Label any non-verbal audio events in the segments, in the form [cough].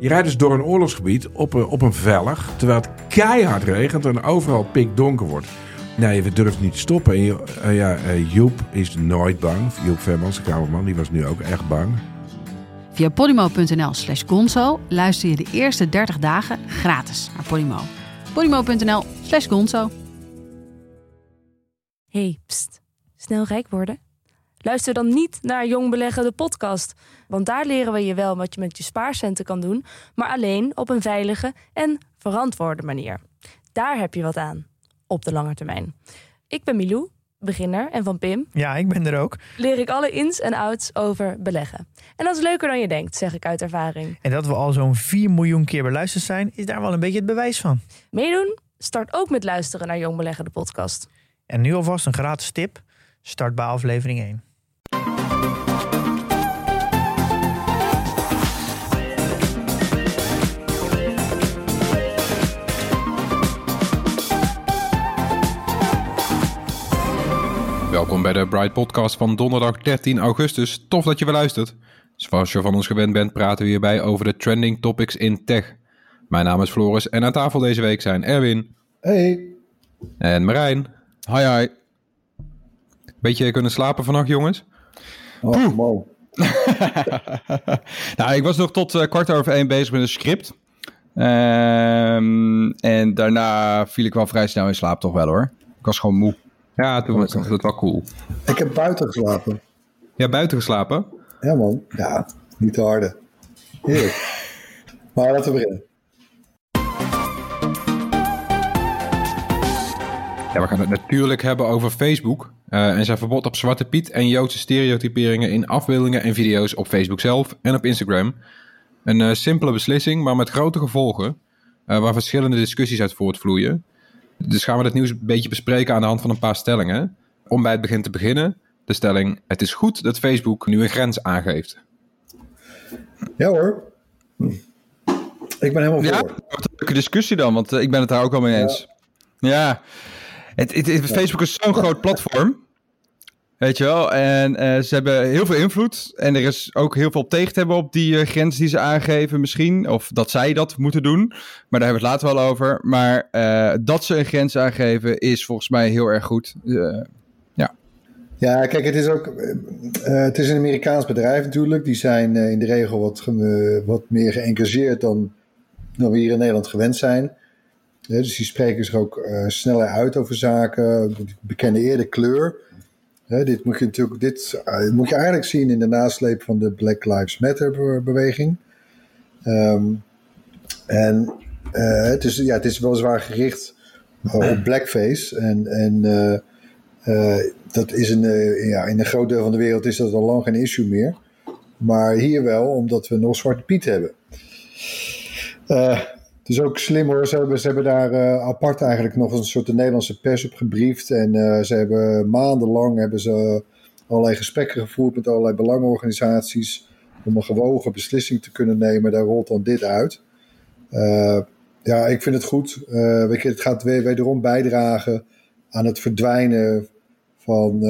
Je rijdt dus door een oorlogsgebied op een, op een vellig, terwijl het keihard regent en overal pikdonker wordt. Nee, we durven niet te stoppen. En, je- eh, ja, eh, Joep is nooit bang. Joep Vermans, de kamerman, die was nu ook echt bang. Via podimo.nl slash gonzo luister je de eerste 30 dagen gratis naar Podimo. podimo.nl slash gonzo. Hey, pst. Snel rijk worden? Luister dan niet naar Jong Beleggen, de podcast. Want daar leren we je wel wat je met je spaarcenten kan doen, maar alleen op een veilige en verantwoorde manier. Daar heb je wat aan, op de lange termijn. Ik ben Milou, beginner, en van Pim Ja, ik ben er ook. leer ik alle ins en outs over beleggen. En dat is leuker dan je denkt, zeg ik uit ervaring. En dat we al zo'n 4 miljoen keer beluisterd zijn, is daar wel een beetje het bewijs van. Meedoen? Start ook met luisteren naar Jong Beleggen, de podcast. En nu alvast een gratis tip. Start bij aflevering 1. Welkom bij de Bright Podcast van donderdag 13 augustus. Tof dat je weer luistert. Zoals je van ons gewend bent, praten we hierbij over de trending topics in tech. Mijn naam is Floris en aan tafel deze week zijn Erwin Hey. en Marijn. Hi hi. Beetje kunnen slapen vannacht, jongens? Oh, man. [laughs] nou, ik was nog tot eh, kwart over één bezig met een script. Ehm, en daarna viel ik wel vrij snel in slaap, toch wel hoor. Ik was gewoon moe. Ja, toen was het wel cool. Ik heb buiten geslapen. Ja, buiten geslapen? Ja, man. Ja, niet te harde. Heerlijk. [laughs] Maar laten we beginnen. Ja, we gaan het natuurlijk hebben over Facebook eh, en zijn verbod op Zwarte Piet en Joodse stereotyperingen in afbeeldingen en video's op Facebook zelf en op Instagram. Een eh, simpele beslissing, maar met grote gevolgen, eh, waar verschillende discussies uit voortvloeien. Dus gaan we het nieuws een beetje bespreken aan de hand van een paar stellingen. Om bij het begin te beginnen, de stelling: Het is goed dat Facebook nu een grens aangeeft. Ja hoor. Hm. Ik ben helemaal Ja, voor. wat een leuke discussie dan, want eh, ik ben het daar ook al mee eens. Ja, het, het, het- Facebook is zo'n groot platform. Weet je wel, en eh, ze hebben heel veel invloed. En er is ook heel veel op tegen te hebben op die eh, grens die ze aangeven, misschien. Of dat zij dat moeten doen. Maar daar hebben we het later wel over. Maar eh, dat ze een grens aangeven is volgens mij heel erg goed. Eh, Ja, kijk, het is ook. het is een Amerikaans bedrijf natuurlijk. Die zijn in de regel wat, wat meer geëngageerd dan, dan we hier in Nederland gewend zijn. Ja, dus die spreken zich ook sneller uit over zaken. Die bekennen eerder kleur. Hè, dit moet je natuurlijk dit, eh, moet je eigenlijk zien in de nasleep van de Black Lives Matter be- beweging. Ehm, en eh, het, is, ja, het is weliswaar gericht op blackface. En, en eh, dat is een, ja, in een groot deel van de wereld is dat al lang geen issue meer. Maar hier wel, omdat we nog Zwarte Piet hebben. Het is ook slim hoor. Ze hebben, ze hebben daar eh, apart eigenlijk nog een soort de Nederlandse pers op gebriefd. En eh, ze hebben maandenlang hebben ze allerlei gesprekken gevoerd met allerlei belangenorganisaties. Om een gewogen beslissing te kunnen nemen. Daar rolt dan dit uit. Eh, ja, ik vind het goed. Weet je, het gaat weer, wederom bijdragen aan het verdwijnen van,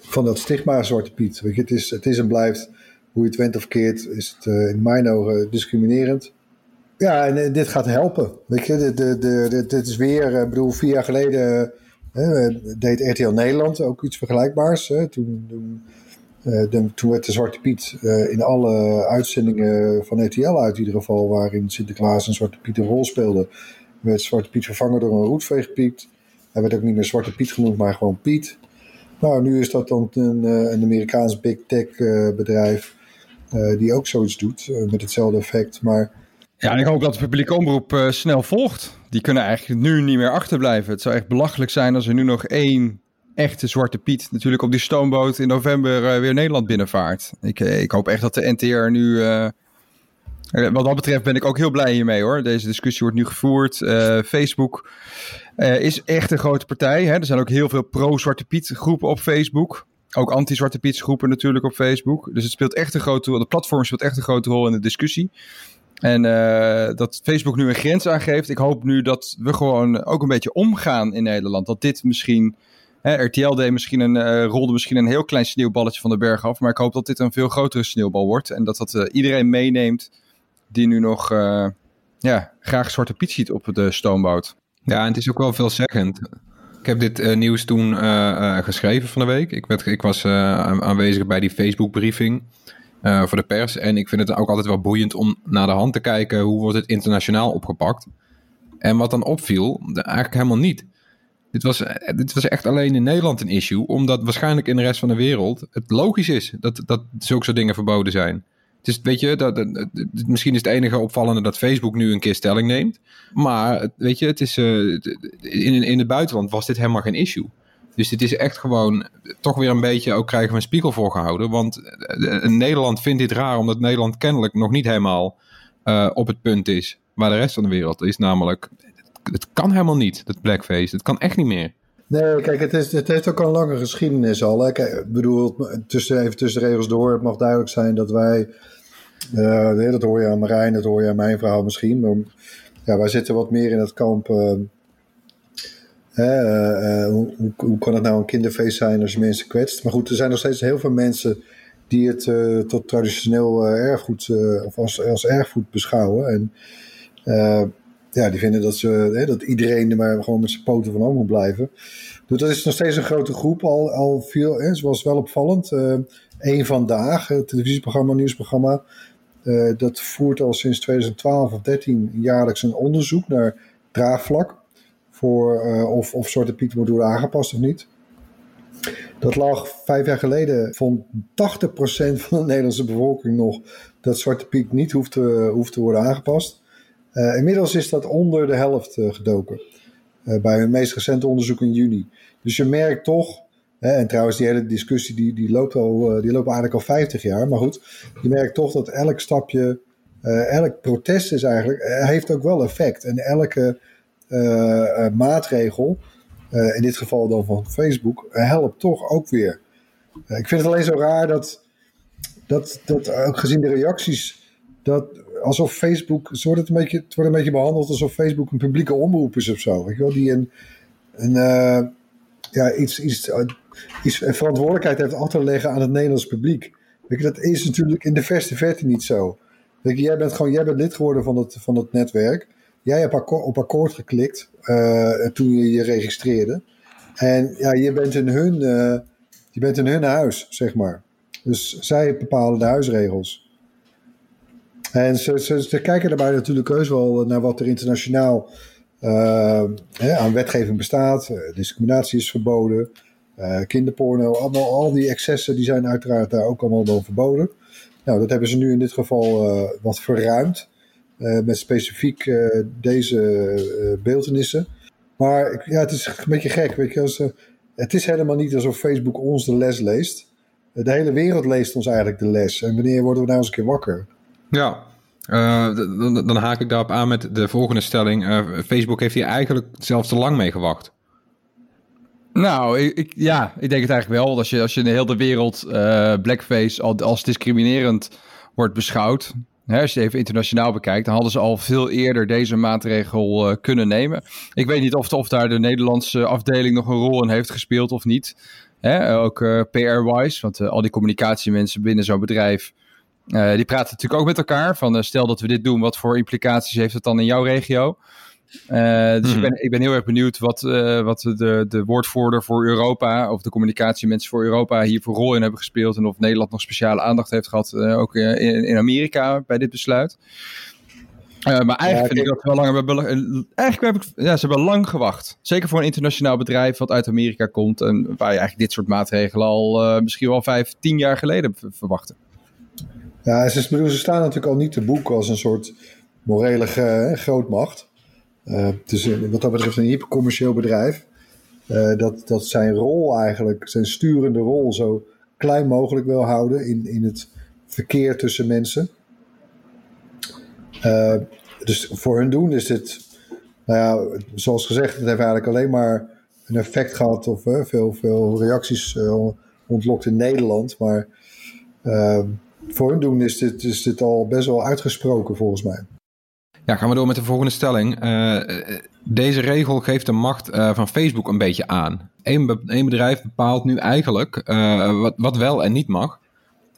van dat stigma Zwarte Piet. Weet je, het, is, het is en blijft, hoe je het went of keert, is het in mijn ogen discriminerend. Ja, en eh, dit gaat helpen. Weet je, dit, dit, is weer, eh, ik bedoel, vier jaar geleden eh, deed RTL Nederland ook iets vergelijkbaars. Hè. Toen, toen, werd de Zwarte Piet in alle uitzendingen van RTL uit, ieder geval, waarin Sinterklaas en Zwarte Piet een rol speelde, werd Zwarte Piet vervangen door een roetveegpiet. Hij werd ook niet meer Zwarte Piet genoemd, maar gewoon Piet. Nou, nu is dat dan een, een Amerikaans big tech bedrijf die ook zoiets doet, met hetzelfde effect. Maar Ja, en ik hoop dat de publieke omroep eh, snel volgt. Die kunnen eigenlijk nu niet meer achterblijven. Het zou echt belachelijk zijn als er nu nog één echte Zwarte Piet... natuurlijk op die stoomboot in november eh, weer Nederland binnenvaart. Ik, eh, ik hoop echt dat de NTR nu... wat dat betreft ben ik ook heel blij hiermee hoor. Deze discussie wordt nu gevoerd. Facebook is echt een grote partij. Hè? Er zijn ook heel veel pro-Zwarte Piet groepen op Facebook. Ook anti-Zwarte Piet groepen natuurlijk op Facebook. Dus het speelt echt een grote rol. De platform speelt echt een grote rol in de discussie. En eh, dat Facebook nu een grens aangeeft. Ik hoop nu dat we gewoon ook een beetje omgaan in Nederland. Dat dit misschien Hè, RTL deed misschien een, eh, rolde misschien een heel klein sneeuwballetje van de berg af. Maar ik hoop dat dit een veel grotere sneeuwbal wordt. En dat dat eh, iedereen meeneemt die nu nog ja, graag Zwarte Piet ziet op de stoomboot. Ja, en het is ook wel veelzeggend. Ik heb dit nieuws toen geschreven van de week. Ik, werd, ik was aan- aanwezig bij die Facebook-briefing eh, voor de pers. En ik vind het ook altijd wel boeiend om naar de hand te kijken... hoe wordt het internationaal opgepakt. En wat dan opviel, eigenlijk helemaal niet. Dit was, eh, dit was echt alleen in Nederland een issue... omdat waarschijnlijk in de rest van de wereld het logisch is... dat, dat zulke soort dingen verboden zijn. Het is, weet je, dat, misschien is het enige opvallende dat Facebook nu een keer stelling neemt. Maar weet je, het is, eh, in, in het buitenland was dit helemaal geen issue. Dus dit is echt gewoon toch weer een beetje, ook krijgen we een spiegel voorgehouden. Want eh, eh, Nederland vindt dit raar, omdat Nederland kennelijk nog niet helemaal eh, op het punt is waar de rest van de wereld is. Namelijk, het kan helemaal niet, dat blackface. Het kan echt niet meer. Nee, kijk, het, is, het heeft ook een lange geschiedenis al. Hè. Kijk, ik bedoel, tussen, even tussen de regels door, het mag duidelijk zijn dat wij, nee, dat hoor je aan Marijn, dat hoor je aan mijn verhaal misschien, maar ja, wij zitten wat meer in het kamp. Eh, eh, hoe, kan het nou een kinderfeest zijn als je mensen kwetst? Maar goed, er zijn nog steeds heel veel mensen die het eh, tot traditioneel erfgoed of als, als erfgoed beschouwen. En ja, die vinden dat, ze, hè, dat iedereen er maar gewoon met zijn poten van moet blijven. Dus dat is nog steeds een grote groep. Al, al veel, hè, zoals wel opvallend. Eén Vandaag, het televisieprogramma, nieuwsprogramma. dat voert al sinds 2012 of 13 jaarlijks een onderzoek naar draagvlak. Voor eh, of, of Zwarte Piet moet worden aangepast of niet. Dat lag vijf jaar geleden, vond 80% van de Nederlandse bevolking nog dat Zwarte Piet niet hoeft te, hoeft te worden aangepast. Eh, inmiddels is dat onder de helft eh, gedoken. Bij hun meest recente onderzoek in juni. Dus je merkt toch, hè, en trouwens die hele discussie die, die, loopt al, die loopt eigenlijk al 50 jaar. Maar goed, je merkt toch dat elk stapje, elk protest is eigenlijk, heeft ook wel effect. En elke maatregel, eh, in dit geval dan van Facebook, eh, helpt toch ook weer. Eh, ik vind het alleen zo raar dat, dat, dat ook gezien de reacties, dat alsof Facebook, het wordt, een beetje, wordt een beetje behandeld alsof Facebook een publieke omroep is of zo. Weet je wel, die een, een eh, ja, iets, iets, eh, iets verantwoordelijkheid heeft af te leggen aan het Nederlands publiek. Dat is natuurlijk in de verste verte niet zo. Jij bent gewoon jij bent lid geworden van het, van het netwerk. Jij hebt op akkoord geklikt eh, toen je je registreerde. En ja, je bent in hun, eh, je bent in hun huis, zeg maar. Dus zij bepalen de huisregels. En ze, kijken daarbij natuurlijk heus wel naar wat er internationaal eh, hè, aan wetgeving bestaat. Discriminatie is verboden. kinderporno, allemaal, al die excessen die zijn uiteraard daar ook allemaal wel verboden. Nou, dat hebben ze nu in dit geval wat verruimd. Eh, met specifiek eh, deze eh beeldenissen. Maar ik- ja, het is een beetje gek. Weet je, als, eh, het is helemaal niet alsof Facebook ons de les leest. De hele wereld leest ons eigenlijk de les. En wanneer worden we nou eens een keer wakker? Ja, eh, dan, dan haak ik daarop aan met de volgende stelling. Eh, Facebook heeft hier eigenlijk zelfs te lang mee gewacht. Nou, ik, ik- ja, ik denk het eigenlijk wel. Als je, als je in de hele wereld eh, blackface al, als discriminerend wordt beschouwd, als je het even internationaal bekijkt, dan hadden ze al veel eerder deze maatregel eh, kunnen nemen. Ik weet niet of, of daar de Nederlandse afdeling nog een rol in heeft gespeeld of niet. Hè, ook eh, PR-wise, want eh, al die communicatiemensen binnen zo'n bedrijf, die praten natuurlijk ook met elkaar. Van stel dat we dit doen, wat voor implicaties heeft het dan in jouw regio? Eh, dus ik, Mhm. ben, ik ben heel erg benieuwd wat, eh, wat de, de woordvoerder voor Europa, of de communicatiemensen voor Europa hier voor rol in hebben gespeeld. En of Nederland nog speciale aandacht heeft gehad, eh, ook in, in Amerika bij dit besluit. Maar eigenlijk Ja, vind ik dat we wel lang hebben. bela- Eigenlijk heb ik, ja, ze hebben lang gewacht. Zeker voor een internationaal bedrijf wat uit Amerika komt. En waar je eigenlijk dit soort maatregelen al misschien wel vijf, tien jaar geleden verwachtte. Ja, ze, ze staan natuurlijk al niet te boek als een soort morele grootmacht. Een- wat dat betreft een hypercommercieel bedrijf. Eh, dat, dat zijn rol eigenlijk, zijn sturende rol zo klein mogelijk wil houden in, in het verkeer tussen mensen. Eh, dus voor hun doen is dit, nou ja, zoals gezegd, het heeft eigenlijk alleen maar een effect gehad of veel, veel reacties ontlokt in Nederland. Maar voor hun doen is dit, is dit al best wel uitgesproken volgens mij. Ja, gaan we door met de volgende stelling. Eh, deze regel geeft de macht eh, van Facebook een beetje aan. Eén be- één bedrijf bepaalt nu eigenlijk eh, wat, wat wel en niet mag.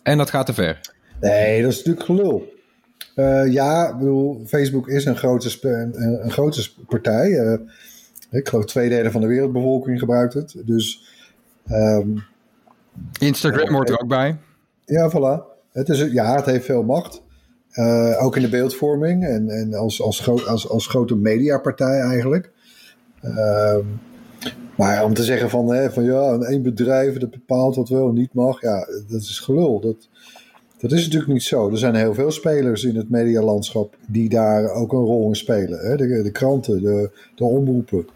En dat gaat te ver. Nee, dat is natuurlijk gelul. Ja, ik bedoel, Facebook is een grote, een, een grote partij. Ik geloof twee derde van de wereldbevolking gebruikt het. Dus ehm, Instagram hoort er ook bij. ja, voilà. Het, is, ja, het heeft veel macht. Eh, ook in de beeldvorming en, en als, als, gro- als, als grote mediapartij eigenlijk. Ehm, maar om te zeggen van, hè, van ja, een één bedrijf dat bepaalt wat wel en niet mag, ja, dat is gelul. Dat, dat is natuurlijk niet zo. Er zijn heel veel spelers in het medialandschap die daar ook een rol in spelen. Hè? De, de kranten, de, de omroepen.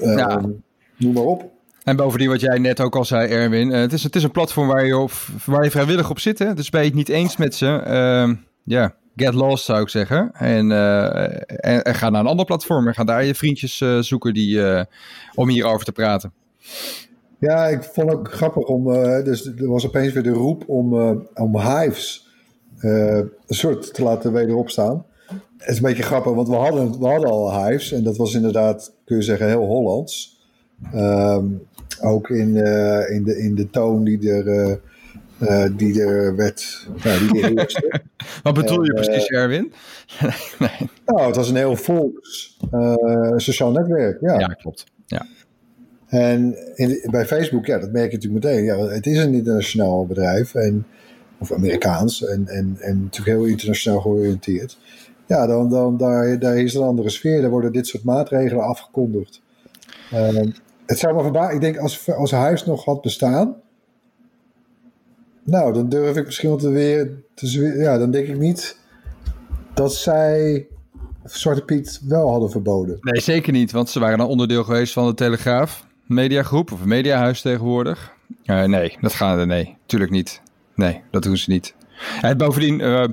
Ja. Ehm, noem maar op. En bovendien wat jij net ook al zei, Erwin. eh, het, is, het is een platform waar je, op, waar je vrijwillig op zit. Hè? Dus ben je het niet eens met ze. ehm, Ja, get lost zou ik zeggen. En, eh, en, en ga naar een ander platform. En ga daar je vriendjes eh, zoeken die, eh, om hierover te praten. Ja, ik vond het ook grappig om. dus er was opeens weer de roep om, om hives een soort te laten wederop staan. Het is een beetje grappig, want we hadden, we hadden al hives. En dat was inderdaad, kun je zeggen, heel Hollands. Ehm, ook in, in, de, in de toon die er, die er werd. Ja, die [laughs] er. Wat bedoel je En, eh, precies, Erwin? [laughs] nee. nou, het was een heel volks eh, sociaal netwerk. Ja. Ja, klopt. Ja. En in, bij Facebook, ja, dat merk je natuurlijk meteen. Ja, het is een internationaal bedrijf, en, of Amerikaans, en, en, en natuurlijk heel internationaal georiënteerd. Ja, dan, dan daar, daar is een andere sfeer. Daar worden dit soort maatregelen afgekondigd. Ehm, het zou me verbazen. Ik denk, als, als huis nog had bestaan. Nou, dan durf ik misschien wel te weer. Te, ja, dan denk ik niet dat zij Zwarte Piet wel hadden verboden. Nee, zeker niet. Want ze waren dan onderdeel geweest van de Telegraaf mediagroep. Of een mediahuis tegenwoordig. Eh, nee, dat gaan we. Nee, tuurlijk niet. Nee, dat doen ze niet. En bovendien, eh,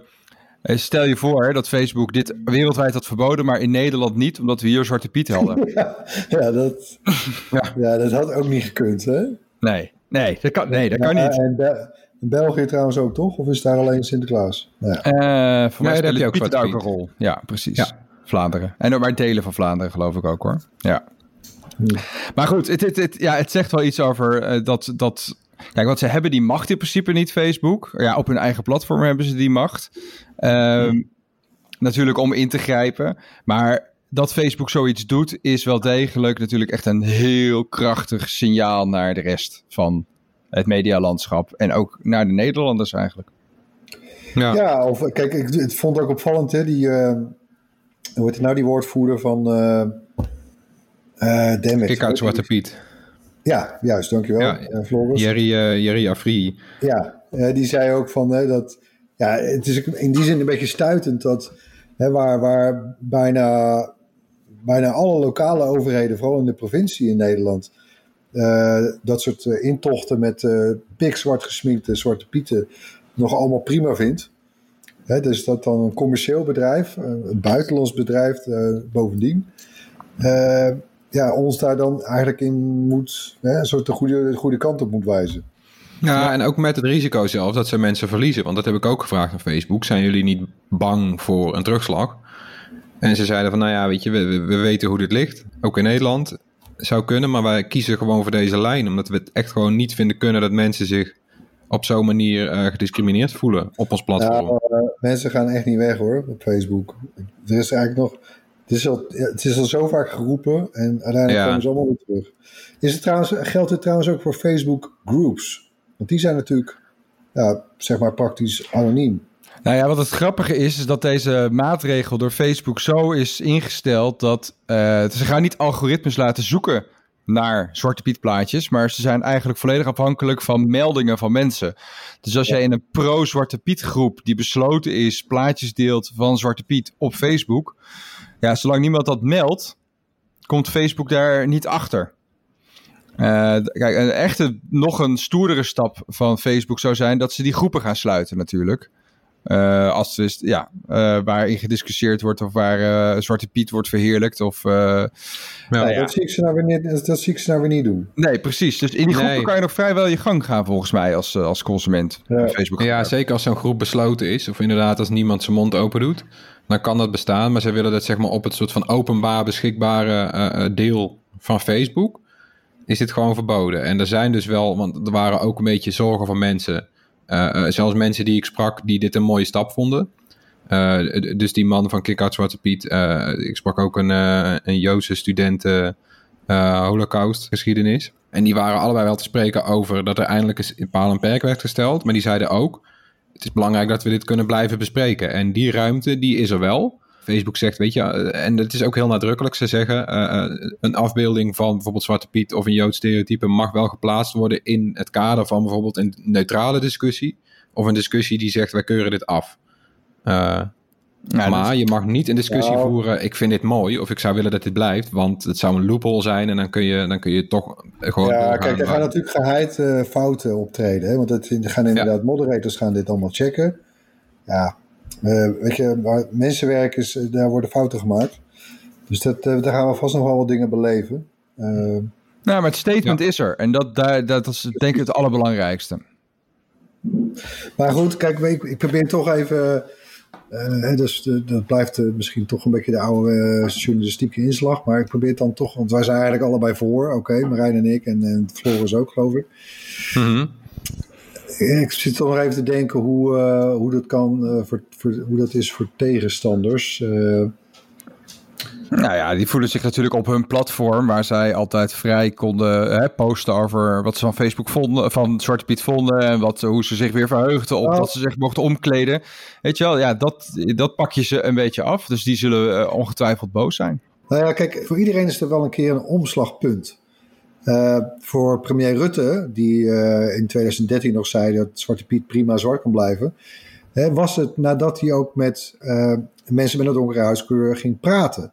eh, stel je voor hè, dat Facebook dit wereldwijd had verboden, maar in Nederland niet, omdat we hier Zwarte Piet hadden. [laughs] Ja, ja, dat, Ja. ja. dat had ook niet gekund, hè? Nee, nee, dat kan, nee, dat kan niet. En in België trouwens ook, toch? Of is daar alleen Sinterklaas? Nou Ja. Eh voor mij daar heb je ook een rol. Ja, precies. Ja. Vlaanderen. En ook maar delen van Vlaanderen geloof ik ook hoor. Ja. Hmm. Maar goed, het, het, het- ja, het zegt wel iets over eh, dat, dat... Kijk, want ze hebben die macht in principe niet, Facebook. Ja, op hun eigen platform hebben ze die macht. Ehm, Natuurlijk om in te grijpen. Maar dat Facebook zoiets doet, is wel degelijk natuurlijk echt een heel krachtig signaal naar de rest van het medialandschap. En ook naar de Nederlanders eigenlijk. Ja. Ja, of kijk, ik het vond ook opvallend, hè? Die, eh hoe heet het nou, die woordvoerder van. eh eh it. Kik uit Zwarte Piet. Ja, juist, dankjewel, Ja, Floris. Jerry, eh, Jerry Afri. Ja, eh, die zei ook van hè, dat. Ja, het is in die zin een beetje stuitend dat. Hè, waar, waar bijna, bijna alle lokale overheden, vooral in de provincie in Nederland. Eh, dat soort eh, intochten met eh pikzwart gesminkte zwarte pieten. nog allemaal prima vindt. Dus dat dan een commercieel bedrijf, een buitenlands bedrijf bovendien. ja, ons daar dan eigenlijk in moet. Hè, een soort de goede, de goede kant op moet wijzen. Ja, en ook met het risico zelf dat ze mensen verliezen. Want dat heb ik ook gevraagd op Facebook. Zijn jullie niet bang voor een terugslag? En ze zeiden van, nou ja, weet je, we- we weten hoe dit ligt. Ook in Nederland zou kunnen, maar wij kiezen gewoon voor deze lijn. Omdat we het echt gewoon niet vinden kunnen dat mensen zich op zo'n manier eh, gediscrimineerd voelen op ons platform. Ja, eh, mensen gaan echt niet weg hoor, op Facebook. Er is eigenlijk nog. Het is al, het is al zo vaak geroepen en uiteindelijk Ja. komen ze allemaal weer terug. Is het trouwens, geldt het trouwens ook voor Facebook groups? Want die zijn natuurlijk, ja, zeg maar praktisch anoniem. Nou ja, wat het grappige is, is dat deze maatregel door Facebook zo is ingesteld dat eh, ze gaan niet algoritmes laten zoeken naar Zwarte Piet plaatjes, maar ze zijn eigenlijk volledig afhankelijk van meldingen van mensen. Dus als jij in een pro-Zwarte Piet groep die besloten is, plaatjes deelt van Zwarte Piet op Facebook, ja, zolang niemand dat meldt, komt Facebook daar niet achter. Eh, kijk, een echte, nog een stoerdere stap van Facebook zou zijn dat ze die groepen gaan sluiten natuurlijk. Eh, als dus, ja, eh, waarin gediscussieerd wordt of waar eh, Zwarte Piet wordt verheerlijkt. Of, eh, nou ja. Dat, zie ik ze nou weer niet, dat zie ik ze nou weer niet doen. Nee, precies. Dus in die groepen Nee. kan je nog vrijwel je gang gaan, volgens mij, als, als consument. Ja. op Facebook. Ja, zeker als zo'n groep besloten is, of inderdaad als niemand zijn mond open doet, dan kan dat bestaan. Maar ze willen dat zeg maar op het soort van openbaar beschikbare deel van Facebook, is dit gewoon verboden. En er zijn dus wel, want er waren ook een beetje zorgen van mensen, eh, eh, zelfs mensen die ik sprak, die dit een mooie stap vonden. Eh, dus die man van Kick-Out Zwarte Piet, ik sprak ook een, een Joodse student holocaust geschiedenis. En die waren allebei wel te spreken over dat er eindelijk eens een paal en perk werd gesteld. Maar die zeiden ook, het is belangrijk dat we dit kunnen blijven bespreken. En die ruimte, die is er wel. Facebook zegt, weet je, eh, en het is ook heel nadrukkelijk. Ze zeggen, eh, eh, een afbeelding van bijvoorbeeld Zwarte Piet of een Joods stereotype mag wel geplaatst worden in het kader van bijvoorbeeld een neutrale discussie. Of een discussie die zegt, wij keuren dit af. Ja, maar je mag niet een discussie Nou. voeren, ik vind dit mooi, of ik zou willen dat dit blijft, want het zou een loophole zijn en dan kun je, dan kun je toch gewoon Ja, kijk, er gaan natuurlijk geheid eh, fouten optreden. Hè? Want het, er gaan inderdaad moderators gaan dit allemaal checken. Ja, eh, weet je, waar mensenwerk is, eh, daar worden fouten gemaakt. Dus dat, eh, daar gaan we vast nog wel wat dingen beleven. Nou, maar het statement is er. En dat, daar, dat is denk ik het allerbelangrijkste. maar goed, kijk, ik, ik probeer toch even. dus dat blijft misschien toch een beetje de oude journalistieke inslag. Maar ik probeer het dan toch, want wij zijn eigenlijk allebei voor. Oké, Marijn en ik en, en Floris ook, geloof ik. Mhm. Ik zit toch nog even te denken hoe, eh, hoe dat kan, eh, voor, voor, hoe dat is voor tegenstanders. Eh, Nou ja, die voelen zich natuurlijk op hun platform, waar zij altijd vrij konden hè, posten over wat ze van Facebook vonden, van Zwarte Piet vonden en wat, hoe ze zich weer verheugden op Oh. dat ze zich mochten omkleden. Weet je wel, ja, dat, dat pak je ze een beetje af. Dus die zullen ongetwijfeld boos zijn. nou ja, kijk, voor iedereen is er wel een keer een omslagpunt. Eh, voor premier Rutte, die eh, in 2013 nog zei dat Zwarte Piet prima zwart kan blijven, hè, was het nadat hij ook met eh, mensen met een donkere huiskleur ging praten.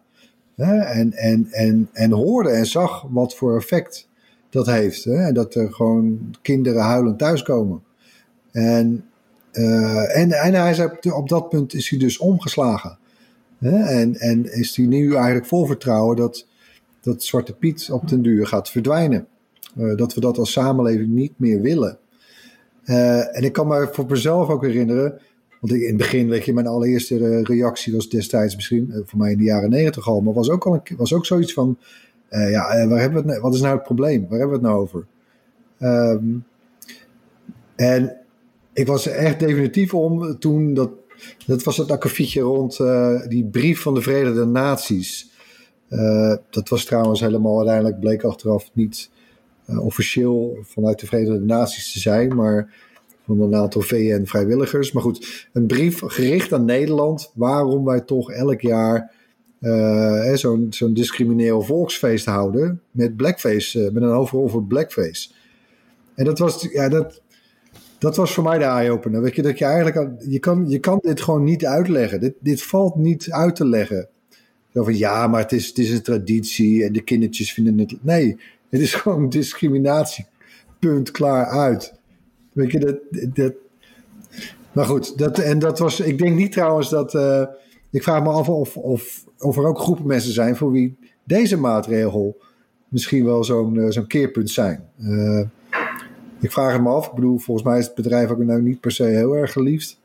Hè, en, en, en, en hoorde en zag wat voor effect dat heeft. Hè, en dat er gewoon kinderen huilend thuiskomen. En, en, en hij zei, op dat punt is hij dus omgeslagen. Hè, en, en is hij nu eigenlijk vol vertrouwen dat, dat Zwarte Piet op den duur gaat verdwijnen. Eh, dat we dat als samenleving niet meer willen. Eh, en ik kan me voor mezelf ook herinneren, want ik, in het begin, weet je, mijn allereerste eh, reactie was destijds misschien, voor mij in de jaren negentig al, maar was ook, al een, was ook zoiets van, ja, waar hebben we nou- wat is nou het probleem? Waar hebben we het nou over? Ehm, en ik was er echt definitief om toen dat, dat was het akkefietje rond die brief van de Verenigde Naties. Eh, dat was trouwens helemaal uiteindelijk bleek achteraf niet eh, officieel vanuit de Verenigde Naties te zijn, maar van een aantal VN-vrijwilligers. Maar goed, een brief gericht aan Nederland waarom wij toch elk jaar eh, zo'n zo'n discrimineel volksfeest houden met blackface, met een hoofdrol voor blackface. En dat was, ja, dat, dat was voor mij de eye-opener. Weet je, dat je eigenlijk, je kan, je kan dit gewoon niet uitleggen. Dit, dit valt niet uit te leggen. Zo van, ja, maar het is, het is een traditie en de kindertjes vinden het... Nee, het is [laughs] gewoon discriminatie. Punt, klaar, uit. Weet je, dat... dat maar goed, dat, en dat was... Ik denk niet trouwens dat... eh, ik vraag me af of, of, of er ook groepen mensen zijn... voor wie deze maatregel misschien wel zo'n eh, zo'n keerpunt zijn. Eh, ik vraag het me af. Ik bedoel, volgens mij is het bedrijf ook nou niet per se heel erg geliefd.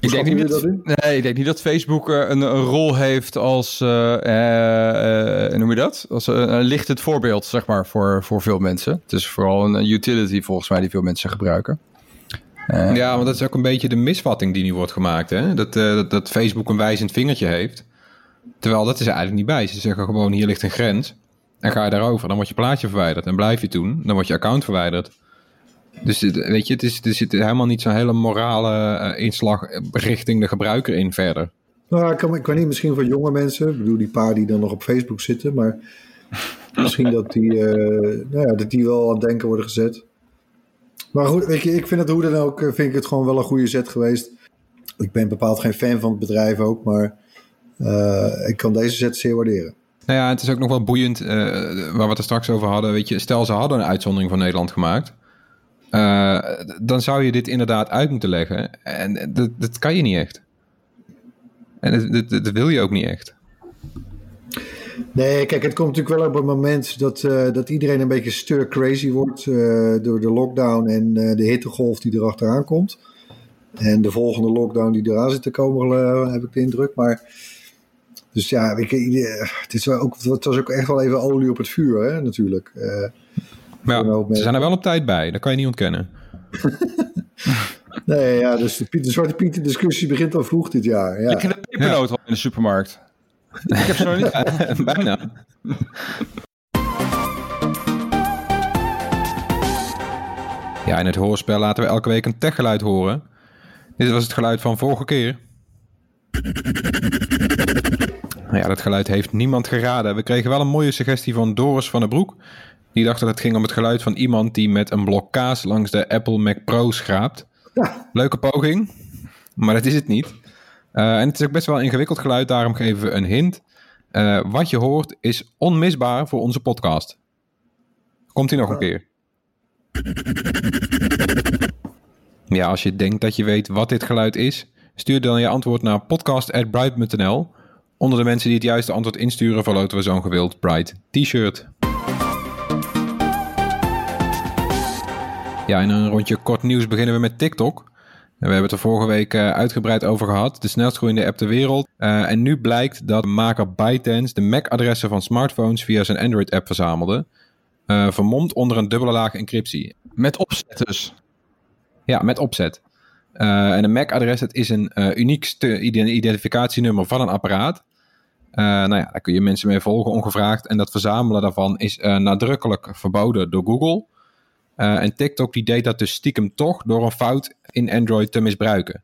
Ik denk, niet dat, nee, ik denk niet dat Facebook eh, een, een rol heeft als, eh, eh, noem je dat? Als een, een lichtend voorbeeld, zeg maar, voor, voor veel mensen. Het is vooral een utility volgens mij die veel mensen gebruiken. Ja, want dat is ook een beetje de misvatting die nu wordt gemaakt. Hè? Dat, dat, dat Facebook een wijzend vingertje heeft. Terwijl dat is er eigenlijk niet bij. Ze zeggen gewoon hier ligt een grens. En ga je daarover, dan wordt je plaatje verwijderd. En blijf je toen, dan wordt je account verwijderd. Dus het- weet je, het is, er zit helemaal niet zo'n hele morale eh, inslag richting de gebruiker in verder. Nou, ik, kan, ik weet niet, misschien voor jonge mensen. Ik bedoel, die paar die dan nog op Facebook zitten. Maar [laughs] misschien dat die, eh, nou ja, dat die wel aan het denken worden gezet. Maar goed, weet je, ik vind het hoe dan ook, eh, vind ik het gewoon wel een goede zet geweest. Ik ben bepaald geen fan van het bedrijf ook, maar eh, ik kan deze zet zeer waarderen. Nou ja, het is ook nog wel boeiend, eh, waar we het er straks over hadden. Weet je, stel ze hadden een uitzondering van Nederland gemaakt. Eh, dan zou je dit inderdaad uit moeten leggen. En dat, dat kan je niet echt. En dat, dat, wil je ook niet echt. Nee, kijk, het komt natuurlijk wel op een moment dat, eh, dat iedereen een beetje stir crazy wordt eh, door de lockdown en de hittegolf die erachteraan komt. En de volgende lockdown die eraan zit te komen, heb ik de indruk. Maar, dus ja, ik, het, is ook, het was ook echt wel even olie op het vuur, hè, natuurlijk. Eh, Maar een ja, ze zijn er wel op tijd bij. Dat kan je niet ontkennen. [laughs] nee, ja, dus de, Piet- de Zwarte Pieten discussie begint al vroeg dit jaar. Ja. Ik heb de pepernoot al in de supermarkt. ik heb ze nog niet. [laughs] Bijna. Ja, in het hoorspel laten we elke week een techgeluid horen. Dit was het geluid van vorige keer. Nou ja, dat geluid heeft niemand geraden. We kregen wel een mooie suggestie van Doris van den Broek. Die dacht dat het ging om het geluid van iemand die met een blok kaas langs de Apple Mac Pro schraapt. Leuke poging, maar dat is het niet. Eh, en het is ook best wel een ingewikkeld geluid, daarom geven we een hint. Eh, wat je hoort is onmisbaar voor onze podcast. Komt hij nog een keer? Ja, als je denkt dat je weet wat dit geluid is, stuur dan je antwoord naar podcast.bright.nl. Onder de mensen die het juiste antwoord insturen, verloten we zo'n gewild Bright t-shirt. Ja, in een rondje kort nieuws beginnen we met TikTok. En we hebben het er vorige week eh, uitgebreid over gehad. De snelst groeiende app ter wereld. Eh, en nu blijkt dat maker ByteDance de MAC-adressen van smartphones via zijn Android-app verzamelde. eh, vermomd onder een dubbele laag encryptie. Met opzet dus. Ja, met opzet. En een MAC-adres, is een uniek identificatienummer van een apparaat. Nou ja, daar kun je mensen mee volgen ongevraagd. En dat verzamelen daarvan is nadrukkelijk verboden door Google. Eh, en TikTok die deed dat dus stiekem toch door een fout in Android te misbruiken.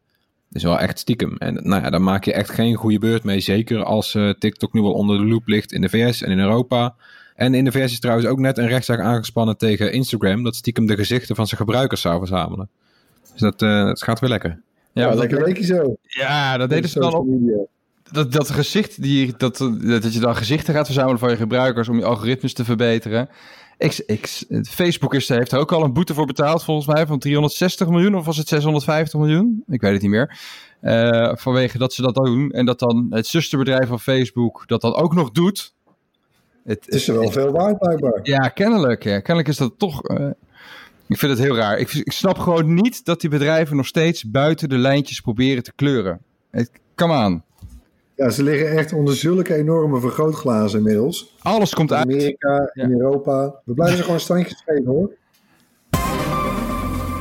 Dus wel echt stiekem. En nou ja, daar maak je echt geen goede beurt mee. Zeker als eh, TikTok nu wel onder de loep ligt in de VS en in Europa. En in de VS is trouwens ook net een rechtszaak aangespannen tegen Instagram. Dat stiekem de gezichten van zijn gebruikers zou verzamelen. Dus dat, eh, dat gaat weer lekker. Ja, Ja, wat lekker weekje zo. ja dat deden ze dan op. Dat, dat gezicht, die, dat, dat je dan gezichten gaat verzamelen van je gebruikers om je algoritmes te verbeteren. Ik, ik, Facebook is, heeft er ook al een boete voor betaald, volgens mij, van 360 miljoen of was het 650 miljoen? Ik weet het niet meer. Eh, vanwege dat ze dat doen en dat dan het zusterbedrijf van Facebook dat dan ook nog doet. Het, Het is er wel veel waard, blijkbaar. Ja, kennelijk. Ja. Kennelijk is dat toch. eh, ik vind het heel raar. Ik, ik snap gewoon niet dat die bedrijven nog steeds buiten de lijntjes proberen te kleuren. Come aan. Ja, ze liggen echt onder zulke enorme vergrootglazen inmiddels. Alles komt In uit. Amerika, in Europa. We blijven ze gewoon standjes geven hoor.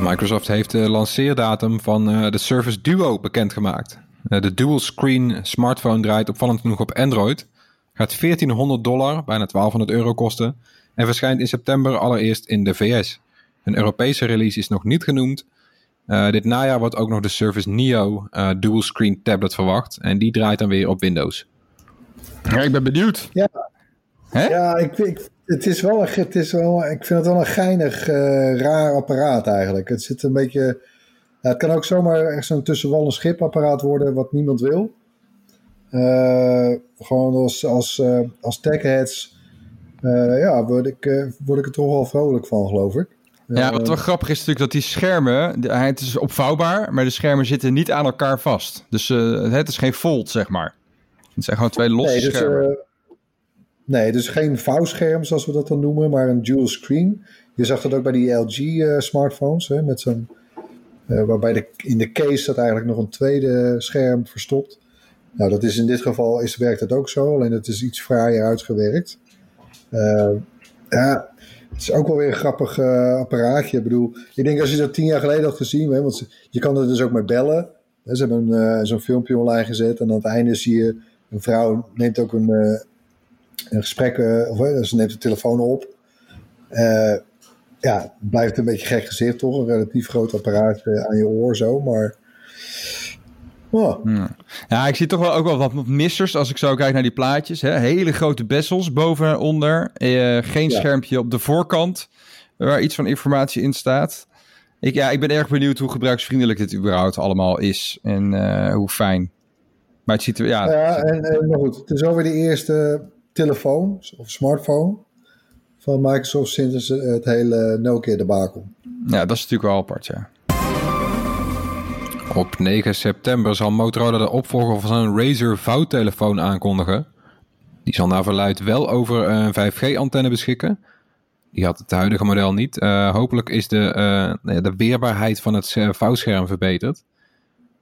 Microsoft heeft de lanceerdatum van eh, de Surface Duo bekendgemaakt. Eh, de dual screen smartphone draait opvallend genoeg op Android. Gaat 1400 dollar, bijna 1200 euro kosten. En verschijnt in september allereerst in de VS. Een Europese release is nog niet genoemd. Eh, dit najaar wordt ook nog de Surface Neo eh, dual screen tablet verwacht. En die draait dan weer op Windows. Ja, ik ben benieuwd. Ja, ik, ik, het is wel een, het is wel, ik vind het wel een geinig, eh, raar apparaat eigenlijk. Het zit een beetje. Ja, het kan ook zomaar echt zo'n tussen wal en schip apparaat worden wat niemand wil. Eh, gewoon als, als, eh, als techheads. eh, ja, word ik, eh, word ik er toch wel vrolijk van, geloof ik. Ja, Eh, wat wel grappig is natuurlijk dat die schermen, de- het is opvouwbaar, maar de schermen zitten niet aan elkaar vast. Dus eh, het is geen fold, zeg maar. Het zijn gewoon twee losse nee, dus, schermen. eh, nee, dus geen vouwscherm zoals we dat dan noemen, maar een dual screen. Je zag dat ook bij die LG-smartphones, hè, met zo'n, waarbij de, in de case zat eigenlijk nog een tweede scherm verstopt. Nou, dat is in dit geval is, werkt dat ook zo, alleen het is iets fraaier uitgewerkt. Ja, het is ook wel weer een grappig eh, apparaatje. Ik bedoel, ik denk als je dat tien jaar geleden had gezien, hè, want je kan er dus ook mee bellen. Ze hebben eh, zo'n filmpje online gezet en aan het einde zie je een vrouw neemt ook een, eh, een gesprek, of ze neemt de telefoon op. Ja, blijft een beetje gek gezicht toch? Een relatief groot apparaat eh, aan je oor zo, maar... Ja, ik zie toch wel ook wel wat missers als ik zo kijk naar die plaatjes. Hè. Hele grote bezels boven en onder. Eh, geen Ja. schermpje op de voorkant waar iets van informatie in staat. Ik, ja, ik ben erg benieuwd hoe gebruiksvriendelijk dit überhaupt allemaal is. En eh, hoe fijn. Maar het ziet er... Ja, ja, en, en maar goed, het is alweer de eerste telefoon of smartphone van Microsoft sinds het hele Nokia debakel. Ja, dat is natuurlijk wel apart, ja. Op 9 september zal Motorola de opvolger van zijn Razer vouwtelefoon aankondigen. Die zal naar verluid wel over een 5G-antenne beschikken. Die had het huidige model niet. Uh, hopelijk is de, uh, de weerbaarheid van het vouwscherm verbeterd.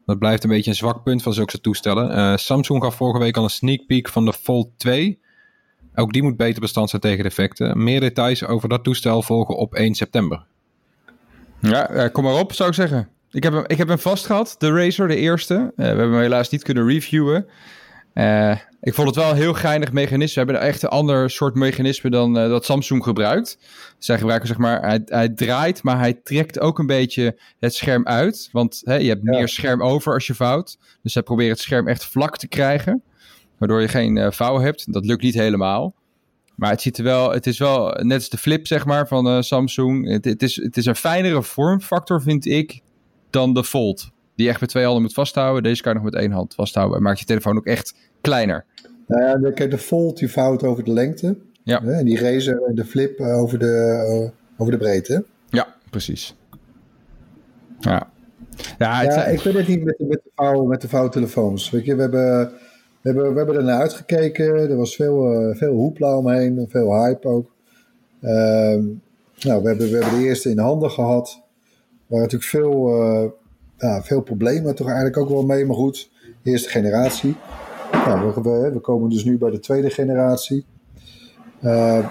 Dat blijft een beetje een zwak punt van zulke toestellen. Samsung gaf vorige week al een sneak peek van de Fold 2. Ook die moet beter bestand zijn tegen defecten. Meer details over dat toestel volgen op 1 september. Ja, kom maar op, zou ik zeggen. Ik heb hem, ik heb hem vast gehad, de Razer, de eerste. Uh, we hebben hem helaas niet kunnen reviewen. Uh, ik vond het wel een heel geinig mechanisme. We hebben echt een ander soort mechanisme dan uh, dat Samsung gebruikt. Zij gebruiken zeg maar, hij, hij, draait, maar hij trekt ook een beetje het scherm uit. Want hè, je hebt ja. meer scherm over als je vouwt. Dus zij proberen het scherm echt vlak te krijgen. Waardoor je geen uh, vouw hebt. Dat lukt niet helemaal. Maar het, ziet er wel, het is wel net als de flip zeg maar, van Samsung. Het, het, is, het is een fijnere vormfactor vind ik dan de Fold. Die echt met twee handen moet vasthouden. Deze kan je nog met één hand vasthouden. En maakt je telefoon ook echt kleiner. Nou ja, kijk, de Fold die vouwt over de lengte. Ja. En die Razer en de Flip over de, uh, over de breedte. Ja, precies. Ja. Ja, ja ik weet het niet met, met, de vouw, met de vouwtelefoons. Weet je, we hebben, we hebben, we hebben er naar uitgekeken. Er was veel, uh, veel hoepla omheen. Veel hype ook. Uh, nou, we hebben, we hebben de eerste in handen gehad. Waar natuurlijk veel, uh, ja, veel problemen toch eigenlijk ook wel mee. Maar goed, eerste generatie. Nou, we, we, we, komen dus nu bij de tweede generatie. Uh,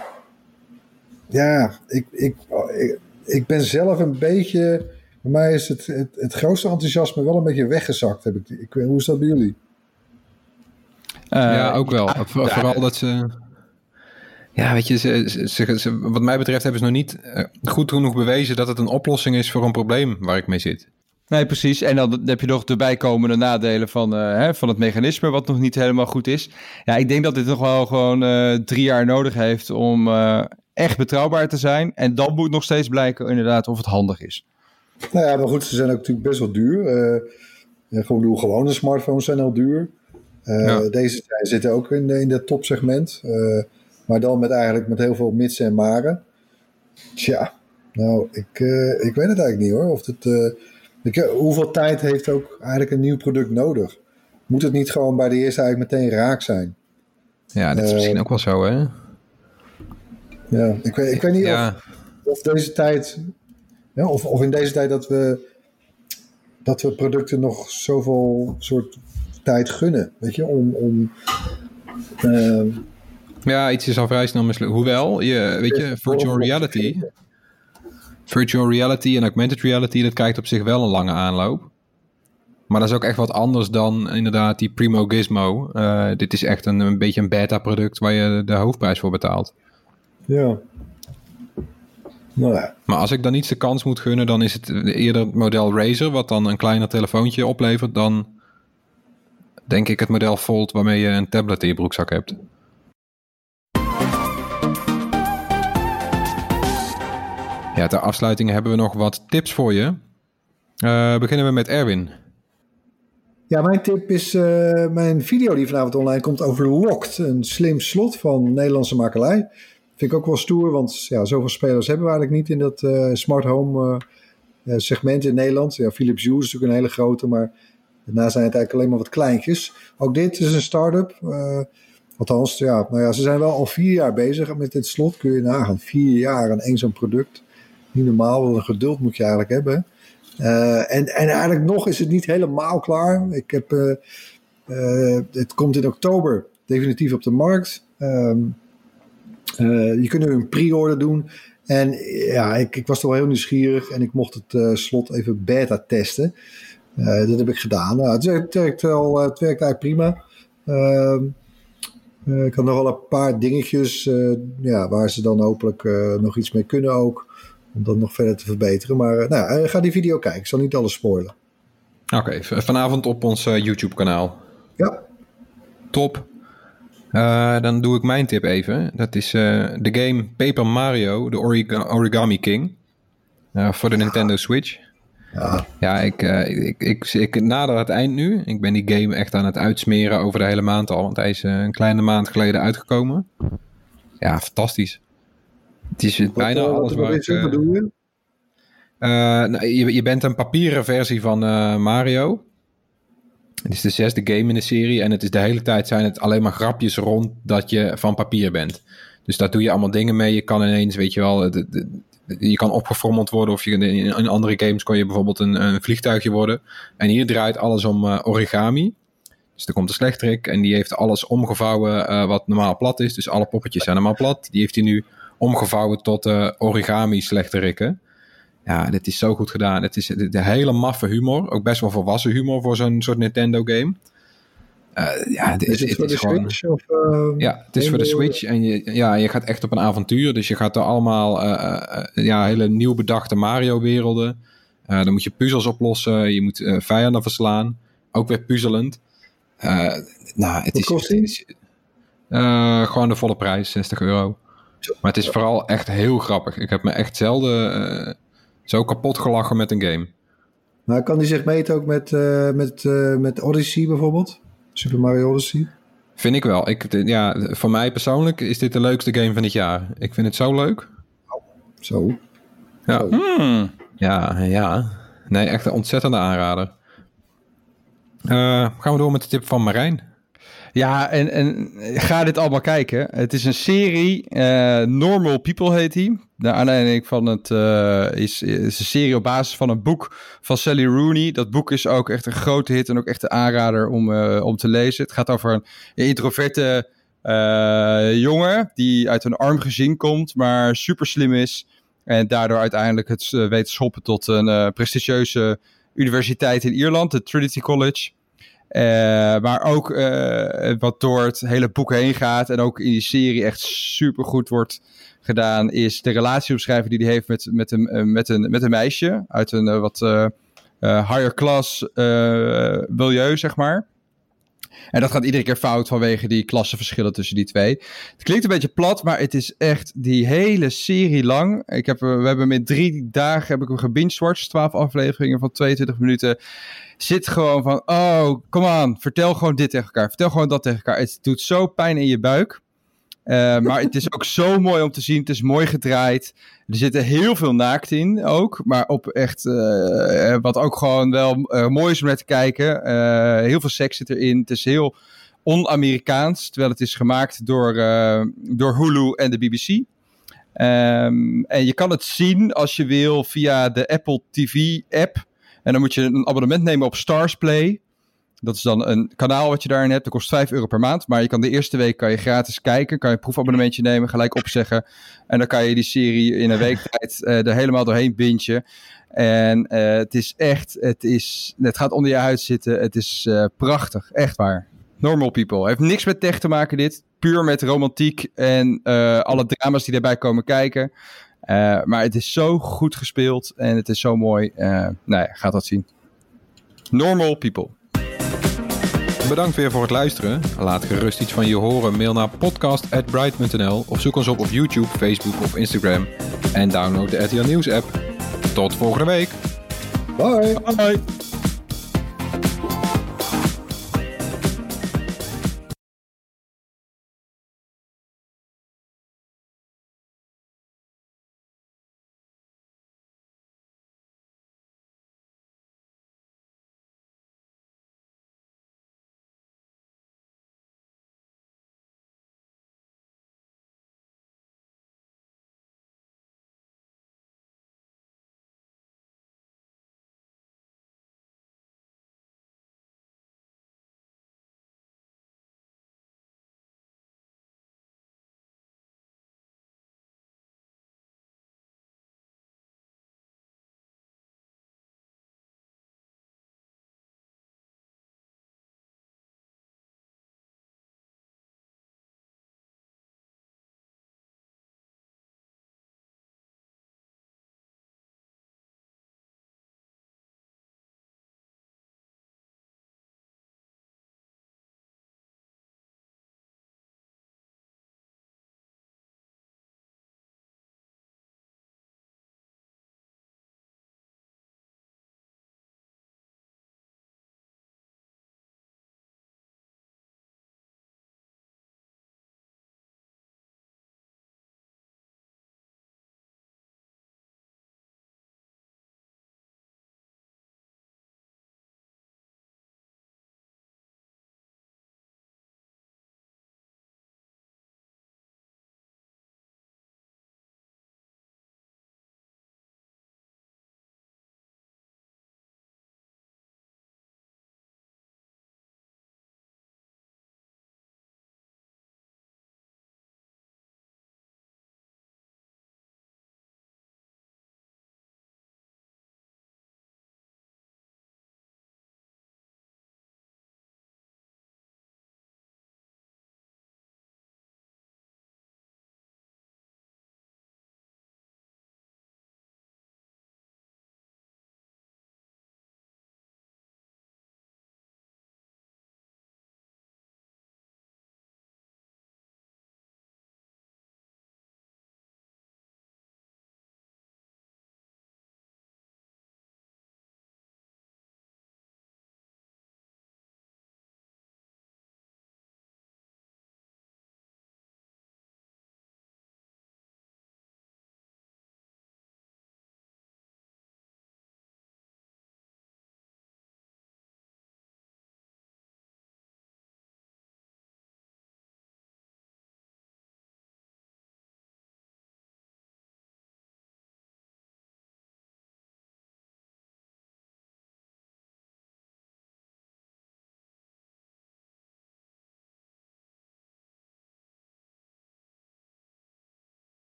ja, ik, ik, ik, ik, ben zelf een beetje. Bij mij is het, het, het grootste enthousiasme wel een beetje weggezakt. Heb ik, ik, hoe is dat bij jullie? Uh, ja, ook wel. Vooral ja, dat ze. Ja, weet je, ze, ze, ze, wat mij betreft hebben ze nog niet goed genoeg bewezen dat het een oplossing is voor een probleem waar ik mee zit. Nee, precies. En dan heb je nog de bijkomende nadelen van, uh, hè, van het mechanisme, wat nog niet helemaal goed is. Ja, ik denk dat dit nog wel gewoon uh, drie jaar nodig heeft om uh, echt betrouwbaar te zijn. En dan moet nog steeds blijken inderdaad of het handig is. Nou ja, maar goed, ze zijn ook natuurlijk best wel duur. gewoon, gewone smartphones zijn al duur. Ja. Deze zitten ook in, in dat topsegment. Maar dan met eigenlijk met heel veel mits en maren. Tja, nou, ik, ik weet het eigenlijk niet hoor. Of het ik, hoeveel tijd heeft ook eigenlijk een nieuw product nodig? Moet het niet gewoon bij de eerste eigenlijk meteen raak zijn? Ja, dat is uh, misschien ook wel zo, hè? Ja, ik weet, ik weet niet ja. of, of, deze tijd... Ja, of, of in deze tijd dat we, dat we producten nog zoveel soort tijd gunnen, weet je? Om... om ja, iets is al vrij snel mislukt. Hoewel, je, weet je, virtual reality virtual reality en augmented reality, dat krijgt op zich wel een lange aanloop. Maar dat is ook echt wat anders dan inderdaad die Primo Gizmo. Uh, dit is echt een, een beetje een beta-product waar je de hoofdprijs voor betaalt. Ja. Nou ja. Maar als ik dan iets de kans moet gunnen, dan is het eerder het model Razer, wat dan een kleiner telefoontje oplevert, dan denk ik het model Fold waarmee je een tablet in je broekzak hebt. Ja, ter afsluiting hebben we nog wat tips voor je. Uh, beginnen we met Erwin. Ja, mijn tip is uh, mijn video die vanavond online komt over Locked. Een slim slot van Nederlandse makelij. Vind ik ook wel stoer, want ja, zoveel spelers hebben we eigenlijk niet in dat uh, smart home segment in Nederland. Ja, Philips Hue is natuurlijk een hele grote, maar daarna zijn het eigenlijk alleen maar wat kleintjes. Ook dit is een start-up. althans, ja, nou ja, ze zijn wel al vier jaar bezig met dit slot. Kun je nagaan, vier jaar aan één zo'n product niet normaal. Wat een geduld moet je eigenlijk hebben. Uh, en, en eigenlijk nog is het niet helemaal klaar. Ik heb, uh, uh, het komt in oktober definitief op de markt. Um, je kunt nu een pre-order doen. En ja, ik, ik was toch wel heel nieuwsgierig en ik mocht het slot even beta testen. dat heb ik gedaan. Nou, het, werkt, al, het werkt eigenlijk prima. Ehm, ik had nog wel een paar dingetjes ja, waar ze dan hopelijk nog iets mee kunnen ook om dat nog verder te verbeteren. Maar uh, nou, uh, ga die video kijken. Ik zal niet alles spoilen. Oké, okay, vanavond op ons uh, YouTube-kanaal. Ja. Top. dan doe ik mijn tip even. Dat is de game Paper Mario, de Origa Origami King. voor de Nintendo Switch. Ja, ja ik, ik, ik, ik, nader het eind nu. Ik ben die game echt aan het uitsmeren over de hele maand al. Want hij is een kleine maand geleden uitgekomen. Ja, fantastisch. Het is bijna wat, alles waar ik... Wat doe je? Eh, nou, je, je bent een papieren versie van eh, Mario. Het is de zesde game in de serie en het is de hele tijd zijn het alleen maar grapjes rond dat je van papier bent. Dus daar doe je allemaal dingen mee. Je kan ineens, weet je wel, de, de- de- je kan opgefrommeld worden of je, in, andere games kon je bijvoorbeeld een, een vliegtuigje worden. En hier draait alles om eh, origami. Dus er komt een slechterik en die heeft alles omgevouwen eh, wat normaal plat is. Dus alle poppetjes zijn normaal plat. Die heeft hij nu omgevouwen tot eh, origami slechterikken. Ja, dit is zo goed gedaan. Het is de, hele maffe humor. Ook best wel volwassen humor voor zo'n soort Nintendo game. Eh, ja, het, Is het, het voor het de is gewoon... Switch? Of, eh, Ja, het is voor de? Switch en je, ja, je gaat echt op een avontuur. Dus je gaat er allemaal eh, ja, hele nieuw bedachte Mario-werelden. Dan moet je puzzels oplossen, je moet vijanden verslaan. Ook weer puzzelend. Nou, het Wat is, kost het is, gewoon de volle prijs, 60 euro. Maar het is vooral echt heel grappig. Ik heb me echt zelden eh, zo kapot gelachen met een game. Maar kan die zich meten ook met, eh, met, eh, met Odyssey bijvoorbeeld? Super Mario Odyssey? Vind ik wel. Ik, ja, voor mij persoonlijk is dit de leukste game van het jaar. Ik vind het zo leuk. Zo. Ja. Hmm. Ja, ja. Nee, echt een ontzettende aanrader. Eh, gaan we door met de tip van Marijn. Ja, en, en ga dit allemaal kijken. Het is een serie, eh, Normal People heet die. De aanleiding van het eh, is, is een serie op basis van een boek van Sally Rooney. Dat boek is ook echt een grote hit en ook echt een aanrader om, eh, om te lezen. Het gaat over een introverte jongen die uit een arm gezin komt, maar super slim is. En daardoor uiteindelijk het weet schoppen tot een prestigieuze universiteit in Ierland, de Trinity College. Eh, maar ook eh, wat door het hele boek heen gaat en ook in die serie echt super goed wordt gedaan, is de relatieomschrijving die hij heeft met, met, een, eh, met, een, met een meisje uit een wat higher class milieu, zeg maar. En dat gaat iedere keer fout vanwege die klassenverschillen tussen die twee. Het klinkt een beetje plat, maar het is echt die hele serie lang. Ik heb, we hebben hem in drie dagen heb ik hem gebingewatcht. 12 afleveringen van 22 minuten. Zit gewoon van, oh, kom aan, vertel gewoon dit tegen elkaar. Vertel gewoon dat tegen elkaar. Het doet zo pijn in je buik. Eh, maar het is ook zo mooi om te zien. Het is mooi gedraaid. Er zitten heel veel naakt in ook. Maar op echt, eh, wat ook gewoon wel eh, mooi is om naar te kijken. Eh, heel veel seks zit erin. Het is heel on-Amerikaans. Terwijl het is gemaakt door, eh, door Hulu en de BBC. Ehm, en je kan het zien als je wil via de Apple TV app. En dan moet je een abonnement nemen op Starsplay. Dat is dan een kanaal wat je daarin hebt. Dat kost 5 euro per maand. Maar je kan de eerste week kan je gratis kijken. Kan je een proefabonnementje nemen, gelijk opzeggen. En dan kan je die serie in een week [laughs] tijd eh, er helemaal doorheen bingen. En eh, het is echt, het, is, het gaat onder je huid zitten. Het is eh, prachtig, echt waar. Normal People. Heeft niks met tech te maken dit. Puur met romantiek en alle drama's die daarbij komen kijken. Maar het is zo goed gespeeld en het is zo mooi. Nou ja, gaat dat zien. Normal People. Bedankt weer voor het luisteren. Laat gerust iets van je horen. Mail naar podcast.bright.nl of zoek ons op op YouTube, Facebook of Instagram. En download de RTL Nieuws app. Tot volgende week. Bye! Bye.